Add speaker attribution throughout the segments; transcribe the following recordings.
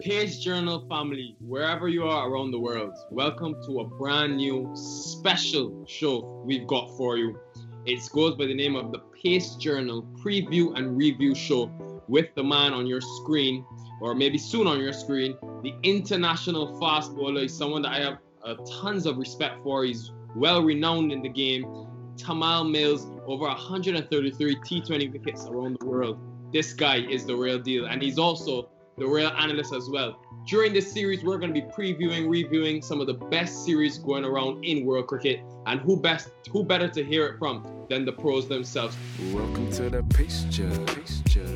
Speaker 1: Pace Journal family, wherever you are around the world, welcome to a brand new special show we've got for you. It goes by the name of the Pace Journal Preview and Review Show with the man on your screen, or maybe soon on your screen, the international fast bowler. He's someone that I have uh, tons of respect for. He's well renowned in the game. Tymal Mills, over 133 T20 wickets around the world. This guy is the real deal, and he's also the real analyst as well. During this series, we're going to be previewing, reviewing some of the best series going around in world cricket, and who best, who better to hear it from than the pros themselves.
Speaker 2: Welcome to the Pace Judge. Pace Judge.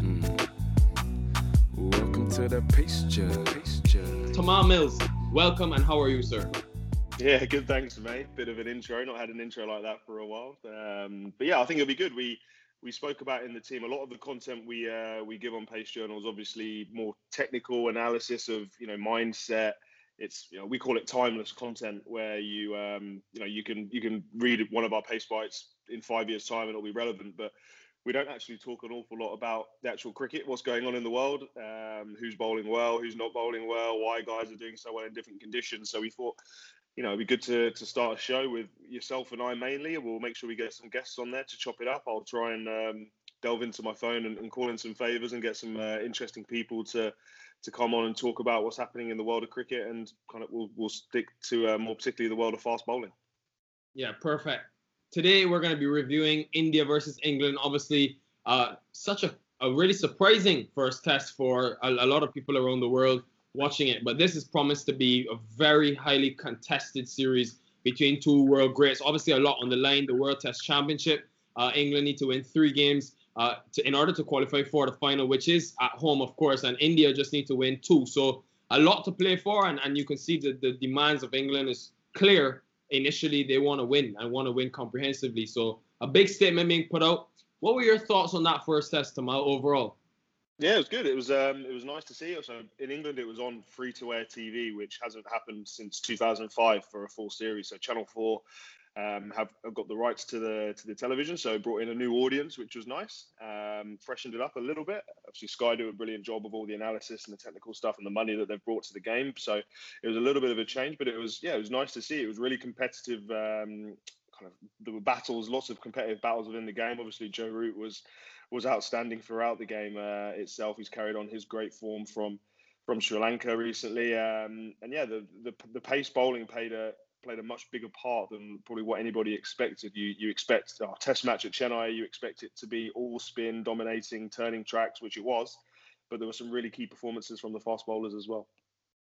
Speaker 2: Mm. Welcome to the. Pace Judge.
Speaker 1: Tymal Mills, welcome, and how are you, sir?
Speaker 3: Yeah, good. Thanks, mate. Bit of an intro. Not had an intro like that for a while. Um, but yeah, I think it'll be good. We we spoke about in the team a lot of the content we uh, we give on Pace Journals. Obviously, more technical analysis of you know mindset. It's you know we call it timeless content where you um, you know you can you can read one of our Pace bites in five years' time and it'll be relevant. But we don't actually talk an awful lot about the actual cricket, what's going on in the world, um, who's bowling well, who's not bowling well, why guys are doing so well in different conditions. So we thought you know, it'd be good to, to start a show with yourself and I mainly. We'll make sure we get some guests on there to chop it up. I'll try and um, delve into my phone and, and, call in some favours and get some uh, interesting people to to come on and talk about what's happening in the world of cricket and kind of we'll, we'll stick to uh, more particularly the world of fast bowling.
Speaker 1: Yeah, perfect. Today we're going to be reviewing India versus England. Obviously, uh, such a, a really surprising first test for a, a lot of people around the world watching it. But this is promised to be a very highly contested series between two world greats. Obviously, a lot on the line. The World Test Championship. Uh, England need to win three games uh, to, in order to qualify for the final, which is at home, of course. And India just need to win two. So a lot to play for, and, and you can see that the demands of England is clear. Initially, they want to win and want to win comprehensively. So a big statement being put out. What were your thoughts on that first test, Tymal, overall?
Speaker 3: Yeah, it was good. It was um, it was nice to see. So in England, it was on free to air TV, which hasn't happened since 2005 for a full series. So Channel Four um, have, have, got the rights to the to the television, so brought in a new audience, which was nice. Um, freshened it up a little bit. Obviously, Sky do a brilliant job of all the analysis and the technical stuff and the money that they've brought to the game. So it was a little bit of a change, but it was yeah, it was nice to see. It was really competitive. Um, kind of there were battles, lots of competitive battles within the game. Obviously, Joe Root was was outstanding throughout the game uh, itself. He's carried on his great form from from Sri Lanka recently, um, and yeah, the, the the pace bowling played a played a much bigger part than probably what anybody expected. You you expect a test match at Chennai, you expect it to be all spin, dominating, turning tracks, which it was, but there were some really key performances from the fast bowlers as well.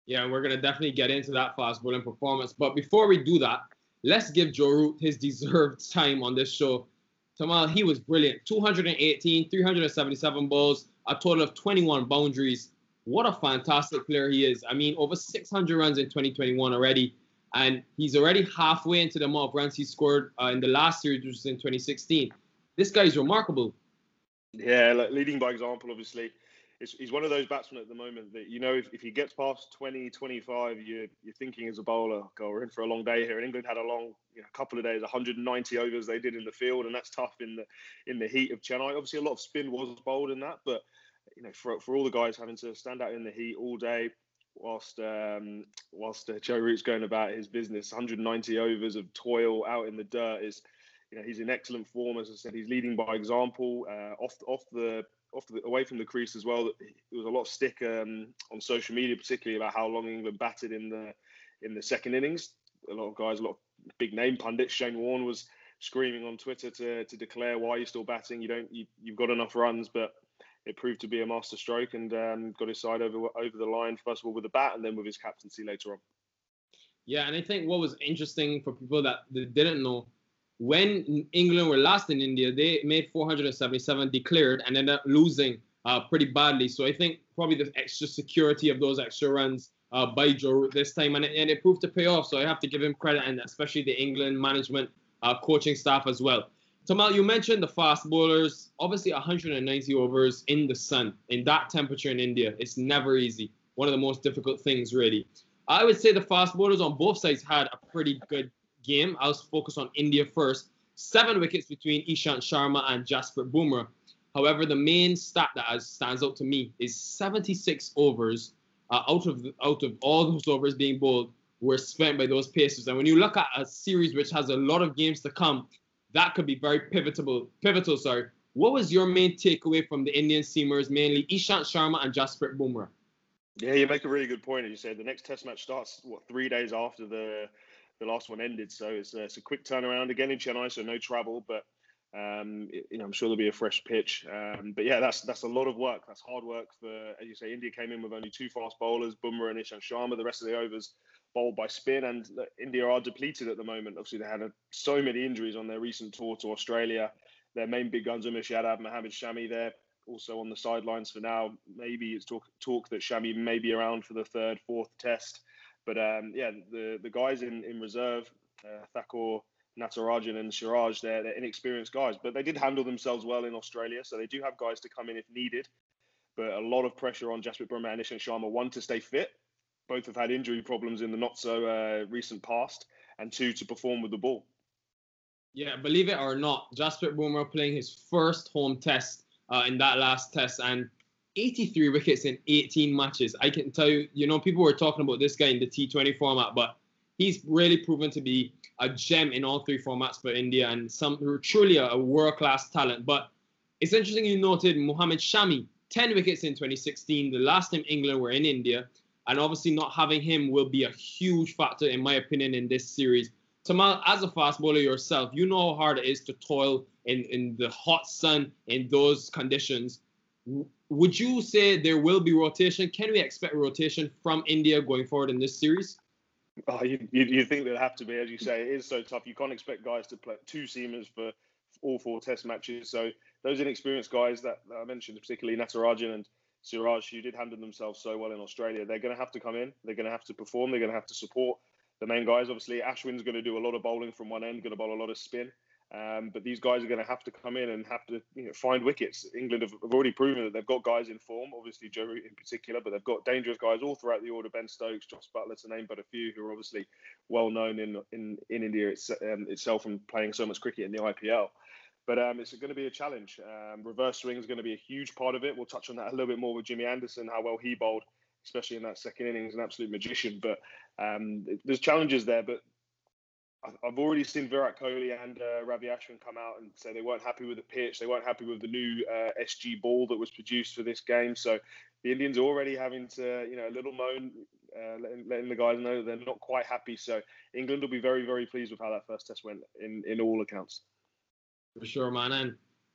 Speaker 1: Yeah, we're gonna definitely get into that fast bowling performance, but before we do that, let's give Joe Root his deserved time on this show. Tymal, he was brilliant. 218, 377 balls, a total of 21 boundaries. What a fantastic player he is. I mean, over 600 runs in 2021 already. And he's already halfway into the amount of runs he scored uh, in the last series, which was in 2016. This guy is remarkable.
Speaker 3: Yeah, like leading by example, obviously he's one of those batsmen at the moment that you know if, if he gets past 20 25 you're, you're thinking as a bowler go we're in for a long day here. And england had a long you know, couple of days 190 overs they did in the field and that's tough in the in the heat of chennai. Obviously a lot of spin was bowled in that but you know for, for all the guys having to stand out in the heat all day whilst um, whilst uh, Joe Root's going about his business 190 overs of toil out in the dirt is you know he's in excellent form as I said he's leading by example uh, off off the off the, away from the crease as well. There was a lot of stick um, on social media, particularly about how long England batted in the in the second innings. A lot of guys, a lot of big name pundits. Shane Warne was screaming on Twitter to to declare why you're still batting. You don't you, you've got enough runs, but it proved to be a master stroke and um, got his side over over the line first of all with the bat and then with his captaincy later on.
Speaker 1: Yeah, and I think what was interesting for people that didn't know when England were last in India, they made 477 declared and ended up losing uh, pretty badly. So I think probably the extra security of those extra runs uh, by Joe this time, and it, and it proved to pay off. So I have to give him credit, and especially the England management, uh, coaching staff as well. Tymal, you mentioned the fast bowlers. Obviously, 190 overs in the sun in that temperature in India. It's never easy. One of the most difficult things, really. I would say the fast bowlers on both sides had a pretty good game. I was focused on India first. seven wickets between Ishant Sharma and Jasprit Bumrah. However, the main stat that stands out to me is 76 overs uh, out of out of all those overs being bowled were spent by those pacers. And when you look at a series which has a lot of games to come, that could be very pivotal. Pivotal, sorry. What was your main takeaway from the Indian seamers, mainly Ishant Sharma and Jasprit Bumrah?
Speaker 3: Yeah, you make a really good point. As you said, the next Test match starts what three days after the the last one ended, so it's, it's a quick turnaround again in Chennai, so no travel, but um, you know, I'm sure there'll be a fresh pitch. Um, but yeah, that's that's a lot of work. That's hard work for, as you say, India came in with only two fast bowlers, Bumrah and Ishant Sharma. The rest of the overs bowled by spin, and India are depleted at the moment. Obviously, they had so many injuries on their recent tour to Australia. Their main big guns, Umesh Yadav, Mohammad Shami, they're also on the sidelines for now. Maybe it's talk talk that Shami may be around for the third, fourth test. But um, yeah, the the guys in in reserve, uh, Thakur, Natarajan, and Siraj, they're, they're inexperienced guys, but they did handle themselves well in Australia, so they do have guys to come in if needed. But a lot of pressure on Jasprit Bumrah and Ishant Sharma. One to stay fit. Both have had injury problems in the not so uh, recent past, and two to perform with the ball.
Speaker 1: Yeah, believe it or not, Jasprit Bumrah playing his first home test uh, in that last test and 83 wickets in 18 matches. I can tell you, you know, people were talking about this guy in the T20 format, but he's really proven to be a gem in all three formats for India and some truly a, world class talent. But it's interesting you noted Mohammad Shami, 10 wickets in 2016, the last time England were in India. And obviously, not having him will be a huge factor, in my opinion, in this series. Tymal, as a fast bowler yourself, you know how hard it is to toil in, in the hot sun in those conditions. Would you say there will be rotation? Can we expect rotation from India going forward in this series?
Speaker 3: Oh, you, you, think there'd have to be, as you say, it is so tough. You can't expect guys to play two seamers for all four Test matches. So those inexperienced guys that, that I mentioned, particularly Natarajan and Siraj, who did handle themselves so well in Australia, they're going to have to come in. They're going to have to perform. They're going to have to support the main guys. Obviously, Ashwin's going to do a lot of bowling from one end, going to bowl a lot of spin. Um, but these guys are going to have to come in and have to you know, find wickets. England have, have, already proven that they've got guys in form, obviously Joe in particular, but they've got dangerous guys all throughout the order. Ben Stokes, Jos Buttler, to name but a few, who are obviously well known in in, in India it's, um, itself and playing so much cricket in the IPL. But um, it's going to be a challenge. Um, reverse swing is going to be a huge part of it. We'll touch on that a little bit more with Jimmy Anderson, how well he bowled, especially in that second innings, an absolute magician. But um, there's challenges there. But I've already seen Virat Kohli and uh, Ravi Ashwin come out and say they weren't happy with the pitch, they weren't happy with the new uh, SG ball that was produced for this game. So the Indians are already having to, you know, a little moan, uh, letting, letting, the guys know they're not quite happy. So England will be very, very pleased with how that first test went in in all accounts.
Speaker 1: For sure, man. And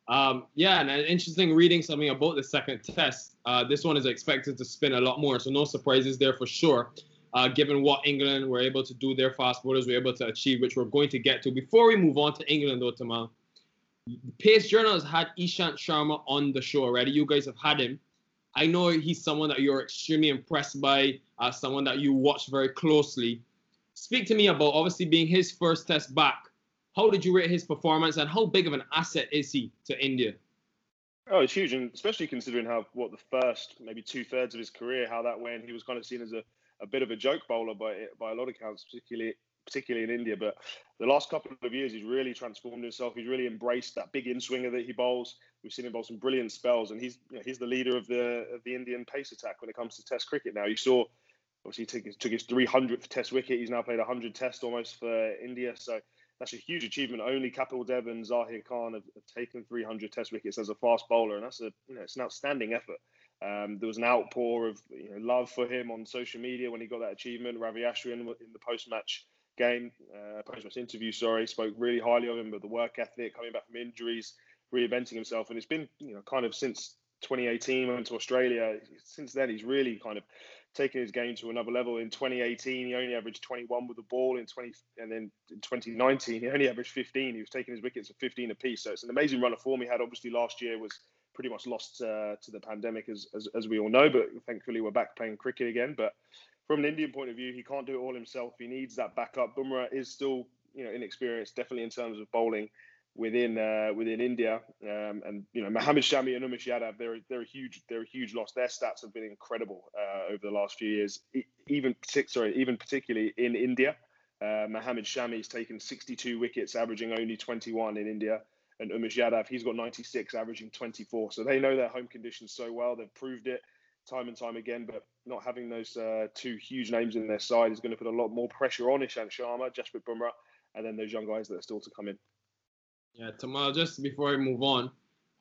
Speaker 1: um, yeah, and interesting reading something about the second test. Uh, this one is expected to spin a lot more, so no surprises there for sure uh, given what England were able to do, their fast bowlers were able to achieve, which we're going to get to. Before we move on to England, though, Tymal, Pace Journal has had Ishant Sharma on the show already. You guys have had him. I know he's someone that you're extremely impressed by, uh, someone that you watch very closely. Speak to me about obviously being his first test back. How did you rate his performance, and how big of an asset is he to India?
Speaker 3: Oh, it's huge, and especially considering how what the first maybe two thirds of his career, how that went. He was kind of seen as a a bit of a joke bowler by by a lot of accounts, particularly particularly in India. But the last couple of years, he's really transformed himself. He's really embraced that big in swinger that he bowls. We've seen him bowl some brilliant spells, and he's you know, he's the leader of the of the Indian pace attack when it comes to Test cricket. Now you saw. Obviously, he took his, took his 300th Test wicket. He's now played 100 Test almost for India. So that's a huge achievement. Only Kapil Dev and Zaheer Khan have, have, taken 300 Test wickets as a fast bowler, and that's a you know it's an outstanding effort. Um, there was an outpour of you know, love for him on social media when he got that achievement. Ravi Ashwin in the post-match game, uh, post-match interview, sorry, spoke really highly of him, but the work ethic, coming back from injuries, reinventing himself, and it's been you know kind of since 2018 went to Australia. Since then, he's really kind of taken his game to another level. In 2018, he only averaged 21 with the ball. In 20 and then in 2019, he only averaged 15. He was taking his wickets at 15 apiece. So it's an amazing run of form he had. Obviously, last year was pretty much lost uh, to the pandemic, as, as, as we all know. But thankfully, we're back playing cricket again. But from an Indian point of view, he can't do it all himself. He needs that backup. Bumrah is still, you know, inexperienced, definitely in terms of bowling within uh, within India. Um, and you know, Mohammad Shami and Umesh Yadav, they're they're a huge they're a huge loss. Their stats have been incredible uh, over the last few years, even sorry, even particularly in India. Uh, Mohammad Shami's taken 62 wickets, averaging only 21 in India. And Umesh Yadav, he's got 96, averaging 24. So they know their home conditions so well. They've proved it time and time again. But not having those uh, two huge names in their side is going to put a lot more pressure on Ishant Sharma, Jasprit Bumrah, and then those young guys that are still to come in.
Speaker 1: Yeah, Tymal, just before I move on,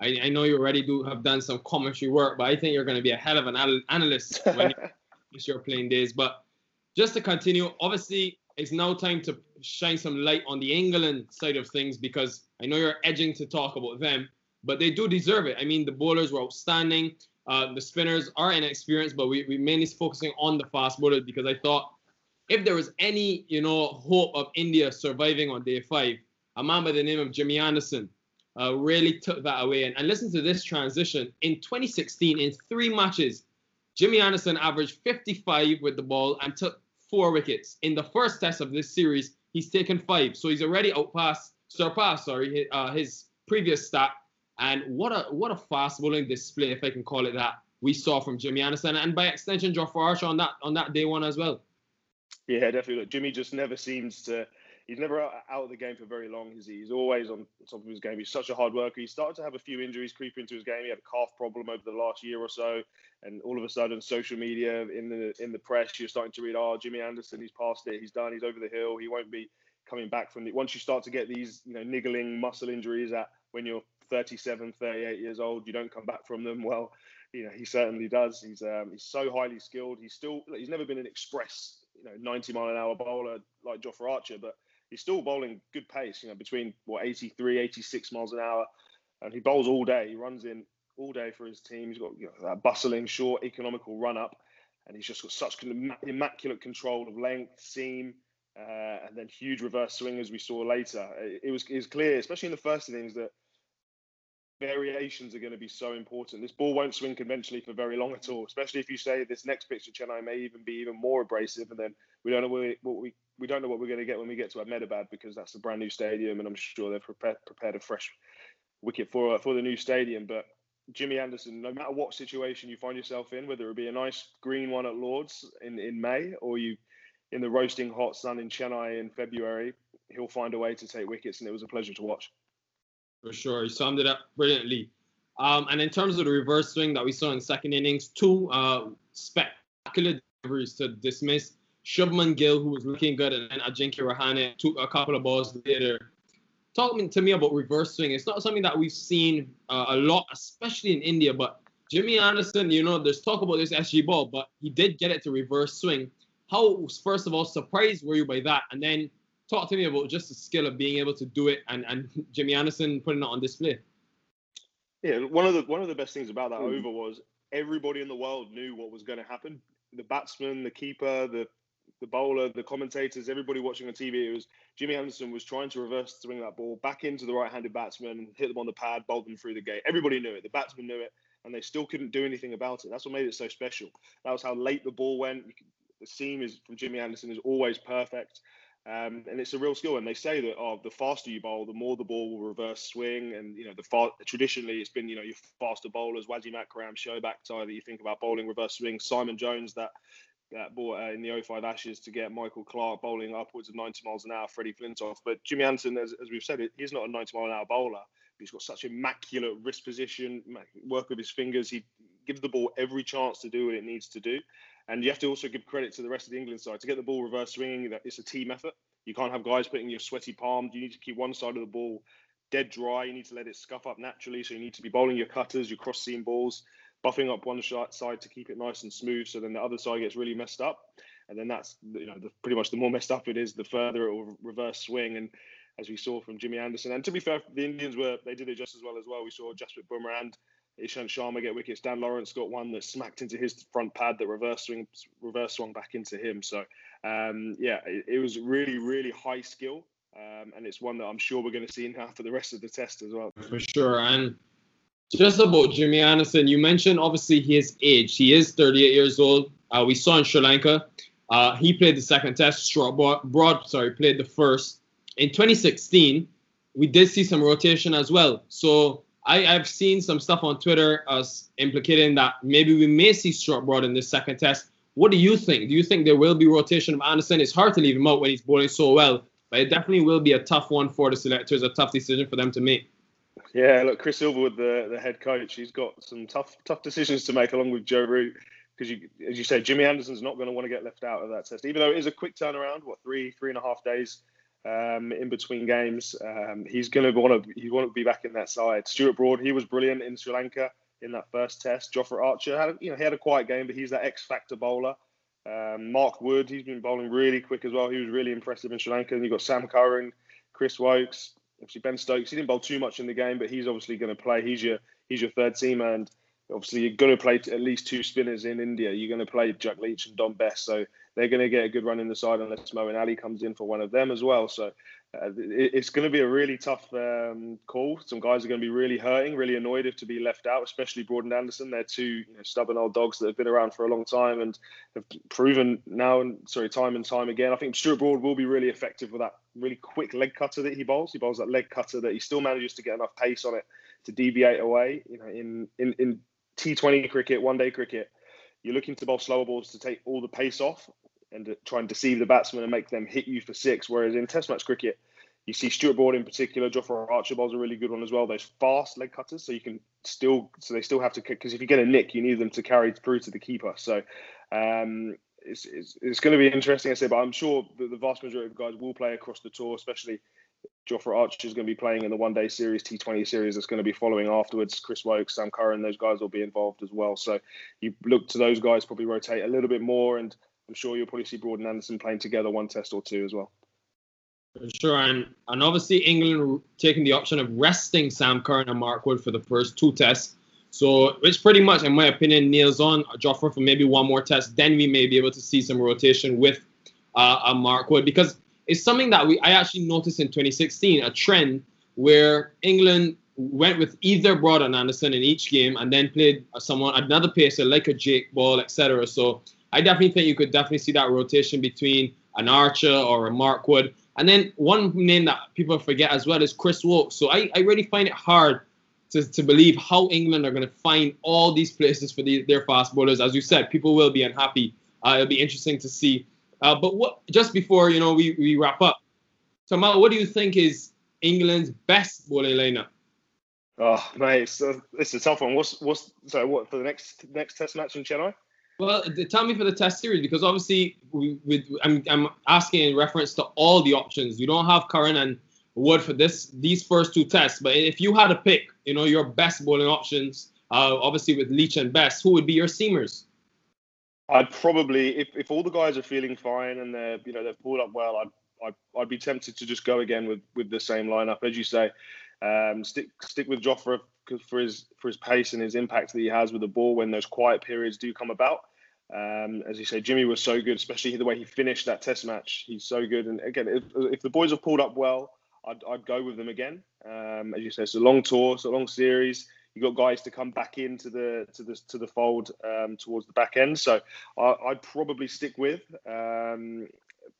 Speaker 1: I, I know you already do have done some commentary work, but I think you're going to be a hell of an analyst when you your playing days. But just to continue, obviously, it's now time to shine some light on the England side of things because I know you're edging to talk about them, but they do deserve it. I mean, the bowlers were outstanding. Uh, the spinners are inexperienced, but we, we mainly focusing on the fast bowlers because I thought if there was any, you know, hope of India surviving on day five, a man by the name of Jimmy Anderson uh, really took that away. And, and listen to this transition. In 2016, in three matches, Jimmy Anderson averaged 55 with the ball and took four wickets. In the first test of this series, he's taken five. So he's already outpassed, surpassed, sorry, his, uh, his previous stat. And what a what a fast bowling display, if I can call it that, we saw from Jimmy Anderson, and by extension, Jofra Archer on that on that day one as well.
Speaker 3: Yeah, definitely. Look, Jimmy just never seems to he's never out, of the game for very long. He's, he's always on top of his game. He's such a hard worker. He started to have a few injuries creep into his game. He had a calf problem over the last year or so, and all of a sudden, social media in the in the press, you're starting to read, "Oh, Jimmy Anderson, he's past it. He's done. He's over the hill. He won't be coming back from it." Once you start to get these, you know, niggling muscle injuries at when you're 37, 38 years old, you don't come back from them. Well, you know, he certainly does. He's um, he's so highly skilled. He's still he's never been an express, you know, 90 mile an hour bowler like Jofra Archer, but he's still bowling good pace, you know, between what 83, 86 miles an hour, and he bowls all day. He runs in all day for his team. He's got you know, that bustling, short, economical run up, and he's just got such immaculate control of length, seam, uh, and then huge reverse swing as we saw later. It, it was it was clear, especially in the first innings, that variations are going to be so important. This ball won't swing conventionally for very long at all, especially if you say this next pitch at Chennai may even be even more abrasive, and then we don't know what we, what we we don't know what we're going to get when we get to Ahmedabad because that's a brand new stadium, and I'm sure they've prepared, prepared a fresh wicket for for the new stadium. But Jimmy Anderson, no matter what situation you find yourself in, whether it be a nice green one at Lords in, in May or you in the roasting hot sun in Chennai in February, he'll find a way to take wickets, and it was a pleasure to watch.
Speaker 1: For sure, he summed it up brilliantly. Um, and in terms of the reverse swing that we saw in second innings, two uh, spectacular deliveries to dismiss Shubman Gill, who was looking good, and then Ajinkya Rahane took a couple of balls later. Talking to me about reverse swing, it's not something that we've seen uh, a lot, especially in India. But Jimmy Anderson, you know, there's talk about this SG ball, but he did get it to reverse swing. How, first of all, surprised were you by that? And then talk to me about just the skill of being able to do it and, and Jimmy Anderson putting it on display.
Speaker 3: Yeah, one of the one of the best things about that mm. over was everybody in the world knew what was going to happen. The batsman, the keeper, the the bowler, the commentators, everybody watching on TV, it was Jimmy Anderson was trying to reverse swing that ball back into the right-handed batsman hit them on the pad, bowl them through the gate. Everybody knew it. The batsman knew it, and they still couldn't do anything about it. That's what made it so special. That was how late the ball went. The seam is from Jimmy Anderson is always perfect. Um, and it's a real skill. And they say that oh, the faster you bowl, the more the ball will reverse swing. And you know, the traditionally it's been you know your faster bowlers, Wasim Akram, Shoaib Akhtar, that you think about bowling reverse swing. Simon Jones that that bought uh, in the 05 Ashes to get Michael Clarke bowling upwards of 90 miles an hour, Freddie Flintoff. But Jimmy Anderson, as, as we've said, he's not a 90 mile an hour bowler. He's got such immaculate wrist position, work with his fingers. He gives the ball every chance to do what it needs to do. And you have to also give credit to the rest of the England side to get the ball reverse swinging. That it's a team effort. You can't have guys putting your sweaty palm. You need to keep one side of the ball dead dry. You need to let it scuff up naturally. So you need to be bowling your cutters, your cross seam balls, buffing up one side to keep it nice and smooth. So then the other side gets really messed up. And then that's you know the, pretty much the more messed up it is, the further it will reverse swing. And as we saw from Jimmy Anderson, and to be fair, the Indians were they did it just as well as well. We saw Bumrah and Ishant Sharma get wickets. Dan Lawrence got one that smacked into his front pad that reverse swing reverse swung back into him. So um, yeah, it, it, was really really high skill, um, and it's one that I'm sure we're going to see now for the rest of the test as well.
Speaker 1: For sure, and just about Jimmy Anderson, you mentioned obviously his age. He is 38 years old. Uh, we saw in Sri Lanka. Uh, he played the second test. Broad, Broad, sorry, played the first. In 2016, we did see some rotation as well. So I, have seen some stuff on Twitter as implicating that maybe we may see Broad in this second test. What do you think? Do you think there will be rotation of Anderson? It's hard to leave him out when he's bowling so well, but it definitely will be a tough one for the selectors, a tough decision for them to make.
Speaker 3: Yeah, look, Chris Silverwood, the, the head coach, he's got some tough tough decisions to make along with Joe Root because you, as you say, Jimmy Anderson's not going to want to get left out of that test, even though it is a quick turnaround. What three three and a half days um, in between games? Um, he's going to want to he want to be back in that side. Stuart Broad, he was brilliant in Sri Lanka in that first test. Jofra Archer had you know he had a quiet game, but he's that X factor bowler. Um, Mark Wood, he's been bowling really quick as well. He was really impressive in Sri Lanka. And you've got Sam Curran, Chris Woakes, obviously Ben Stokes. He didn't bowl too much in the game, but he's obviously going to play. He's your he's your third team, and obviously you're going to play at least two spinners in India. You're going to play Jack Leach and Dom Bess, so they're going to get a good run in the side unless Moeen Ali comes in for one of them as well. So uh, it, it's going to be a really tough um, call. Some guys are going to be really hurting, really annoyed if to be left out, especially Broad and Anderson. They're two you know, stubborn old dogs that have been around for a long time and have proven now and sorry time and time again. I think Stuart Broad will be really effective with that really quick leg cutter that he bowls. He bowls that leg cutter that he still manages to get enough pace on it to deviate away. You know, in in in T20 cricket, one day cricket, you're looking to bowl slower balls to take all the pace off and try and deceive the batsman and make them hit you for six. Whereas in Test match cricket, you see Stuart Broad in particular, Jofra Archer bowls a really good one as well. Those fast leg cutters, so you can still, so they still have to because if you get a nick, you need them to carry through to the keeper. So um, it's, it's, it's going to be interesting, I say, but I'm sure the, the vast majority of guys will play across the tour, especially Jofra Archer is going to be playing in the one day series, T20 series that's going to be following afterwards. Chris Woakes, Sam Curran, those guys will be involved as well. So you look to those guys probably rotate a little bit more, and I'm sure you'll probably see Broad and Anderson playing together one test or two as well.
Speaker 1: Sure, and, and obviously England taking the option of resting Sam Curran and Mark Wood for the first two tests. So it's pretty much, in my opinion, nails on Jofra for maybe one more test. Then we may be able to see some rotation with uh, a Mark Wood because it's something that we I actually noticed in 2016 a trend where England went with either Broad and Anderson in each game and then played someone another pacer like a Jake Ball, etc. So I definitely think you could definitely see that rotation between an Archer or a Mark Wood. And then one name that people forget as well is Chris Woakes. So I, I really find it hard to, to believe how England are going to find all these places for the, their fast bowlers. As you said, people will be unhappy. Uh, it'll be interesting to see uh, but what just before you know we, we wrap up, Tymal, what do you think is England's best bowling lineup?
Speaker 3: Oh, mate, it's a, it's a tough one. What's what's so what for the next next Test match in Chennai?
Speaker 1: Well, tell me for the Test series because obviously we, with I'm I'm asking in reference to all the options. You don't have Curran and Wood for this these first two tests, but if you had to pick, you know, your best bowling options, uh, obviously with Leach and Bess, who would be your seamers?
Speaker 3: I'd probably, if, if all the guys are feeling fine and they're, you know, they've pulled up well, I'd, I'd, I'd be tempted to just go again with, with the same lineup, as you say. Um, stick stick with Jofra for his for his pace and his impact that he has with the ball when those quiet periods do come about. Um, as you say, Jimmy was so good, especially the way he finished that Test match. He's so good, and again, if, if the boys have pulled up well, I'd, I'd go with them again. Um, as you say, it's a long tour, it's a long series you've got guys to come back into the to the to the fold um, towards the back end. So I, would probably stick with. Um,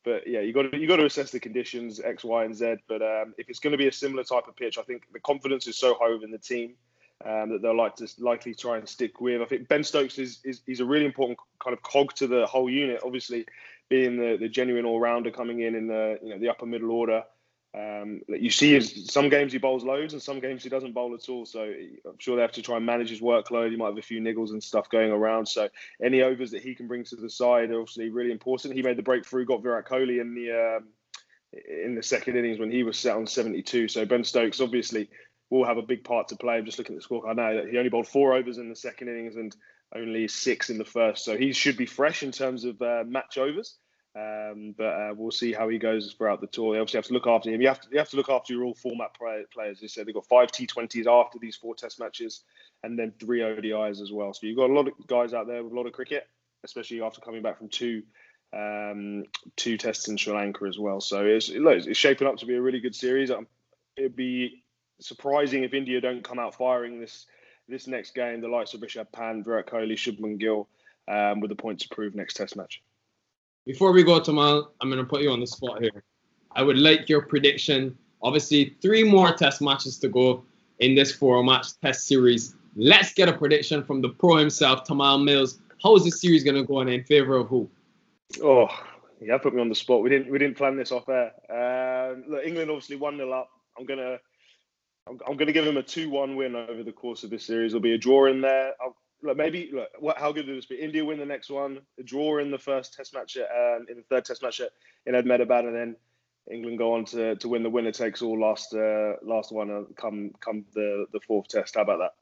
Speaker 3: but yeah, you got to you got to assess the conditions X, Y, and Z. But um, if it's going to be a similar type of pitch, I think the confidence is so high within the team um, that they'll like to likely try and stick with. I think Ben Stokes is, is is a really important kind of cog to the whole unit. Obviously, being the, the genuine all rounder coming in in the you know the upper middle order. Um, you see, some games he bowls loads, and some games he doesn't bowl at all. So I'm sure they have to try and manage his workload. He might have a few niggles and stuff going around. So any overs that he can bring to the side are obviously really important. He made the breakthrough, got Virat Kohli in the um, in the second innings when he was set on 72. So Ben Stokes obviously will have a big part to play. I'm just looking at the scorecard now. He only bowled four overs in the second innings and only six in the first. So he should be fresh in terms of uh, match overs. Um, but uh, we'll see how he goes throughout the tour. You obviously have to look after him. You have to, you have to look after your all format play, players. They said they've got five T20s after these four Test matches, and then three ODIs as well. So you've got a lot of guys out there with a lot of cricket, especially after coming back from two um, two tests in Sri Lanka as well. So it's, it's shaping up to be a really good series. Um, it'd be surprising if India don't come out firing this this next game. The likes of Rishabh Pant, Virat Kohli, Shubman Gill, um, with the point to prove next Test match.
Speaker 1: Before we go, Tymal, I'm going to put you on the spot here. I would like your prediction. Obviously, three more test matches to go in this four match test series. Let's get a prediction from the pro himself, Tymal Mills. how is this series going to go in favor of who?
Speaker 3: Oh, yeah, put me on the spot. We didn't we didn't plan this off air. Um, look, England obviously one 0 up. I'm gonna I'm, I'm, gonna give him a two one win over the course of this series. There'll be a draw in there. I'll, look, maybe look, what, how good would this be? India win the next one, draw in the first Test match at, um, in the third Test match at, in Ahmedabad, and then England go on to, to win the winner takes all last uh, last one uh, come come the the fourth Test. How about that?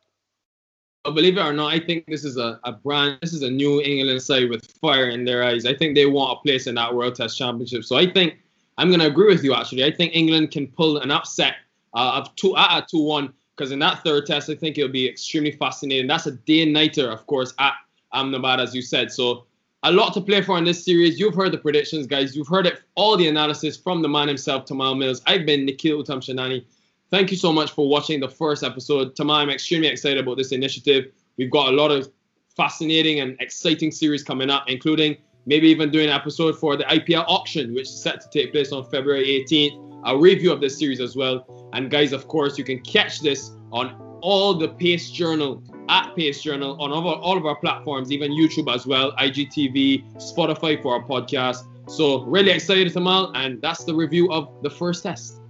Speaker 1: Believe it or not, I think this is a, a brand. This is a new England side with fire in their eyes. I think they want a place in that World Test Championship. So I think I'm going to agree with you. Actually, I think England can pull an upset uh, of two at a two one because in that third test, I think it'll be extremely fascinating. That's a day nighter, of course, at Ahmedabad, as you said. So a lot to play for in this series. You've heard the predictions, guys. You've heard it, all the analysis from the man himself, Tymal Mills. I've been Nikhil Utthamshanani. Thank you so much for watching the first episode. Tymal, I'm extremely excited about this initiative. We've got a lot of fascinating and exciting series coming up, including maybe even doing an episode for the IPL auction, which is set to take place on February 18th. A review of this series as well. And guys, of course, you can catch this on all the Pace Journal at Pace Journal on all of, our, all of our platforms, even YouTube as well, IGTV, Spotify for our podcast. So really excited, Tymal, and that's the review of the first test.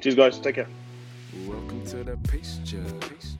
Speaker 3: Cheers, guys. Take care.
Speaker 2: Welcome to the Pace Judge.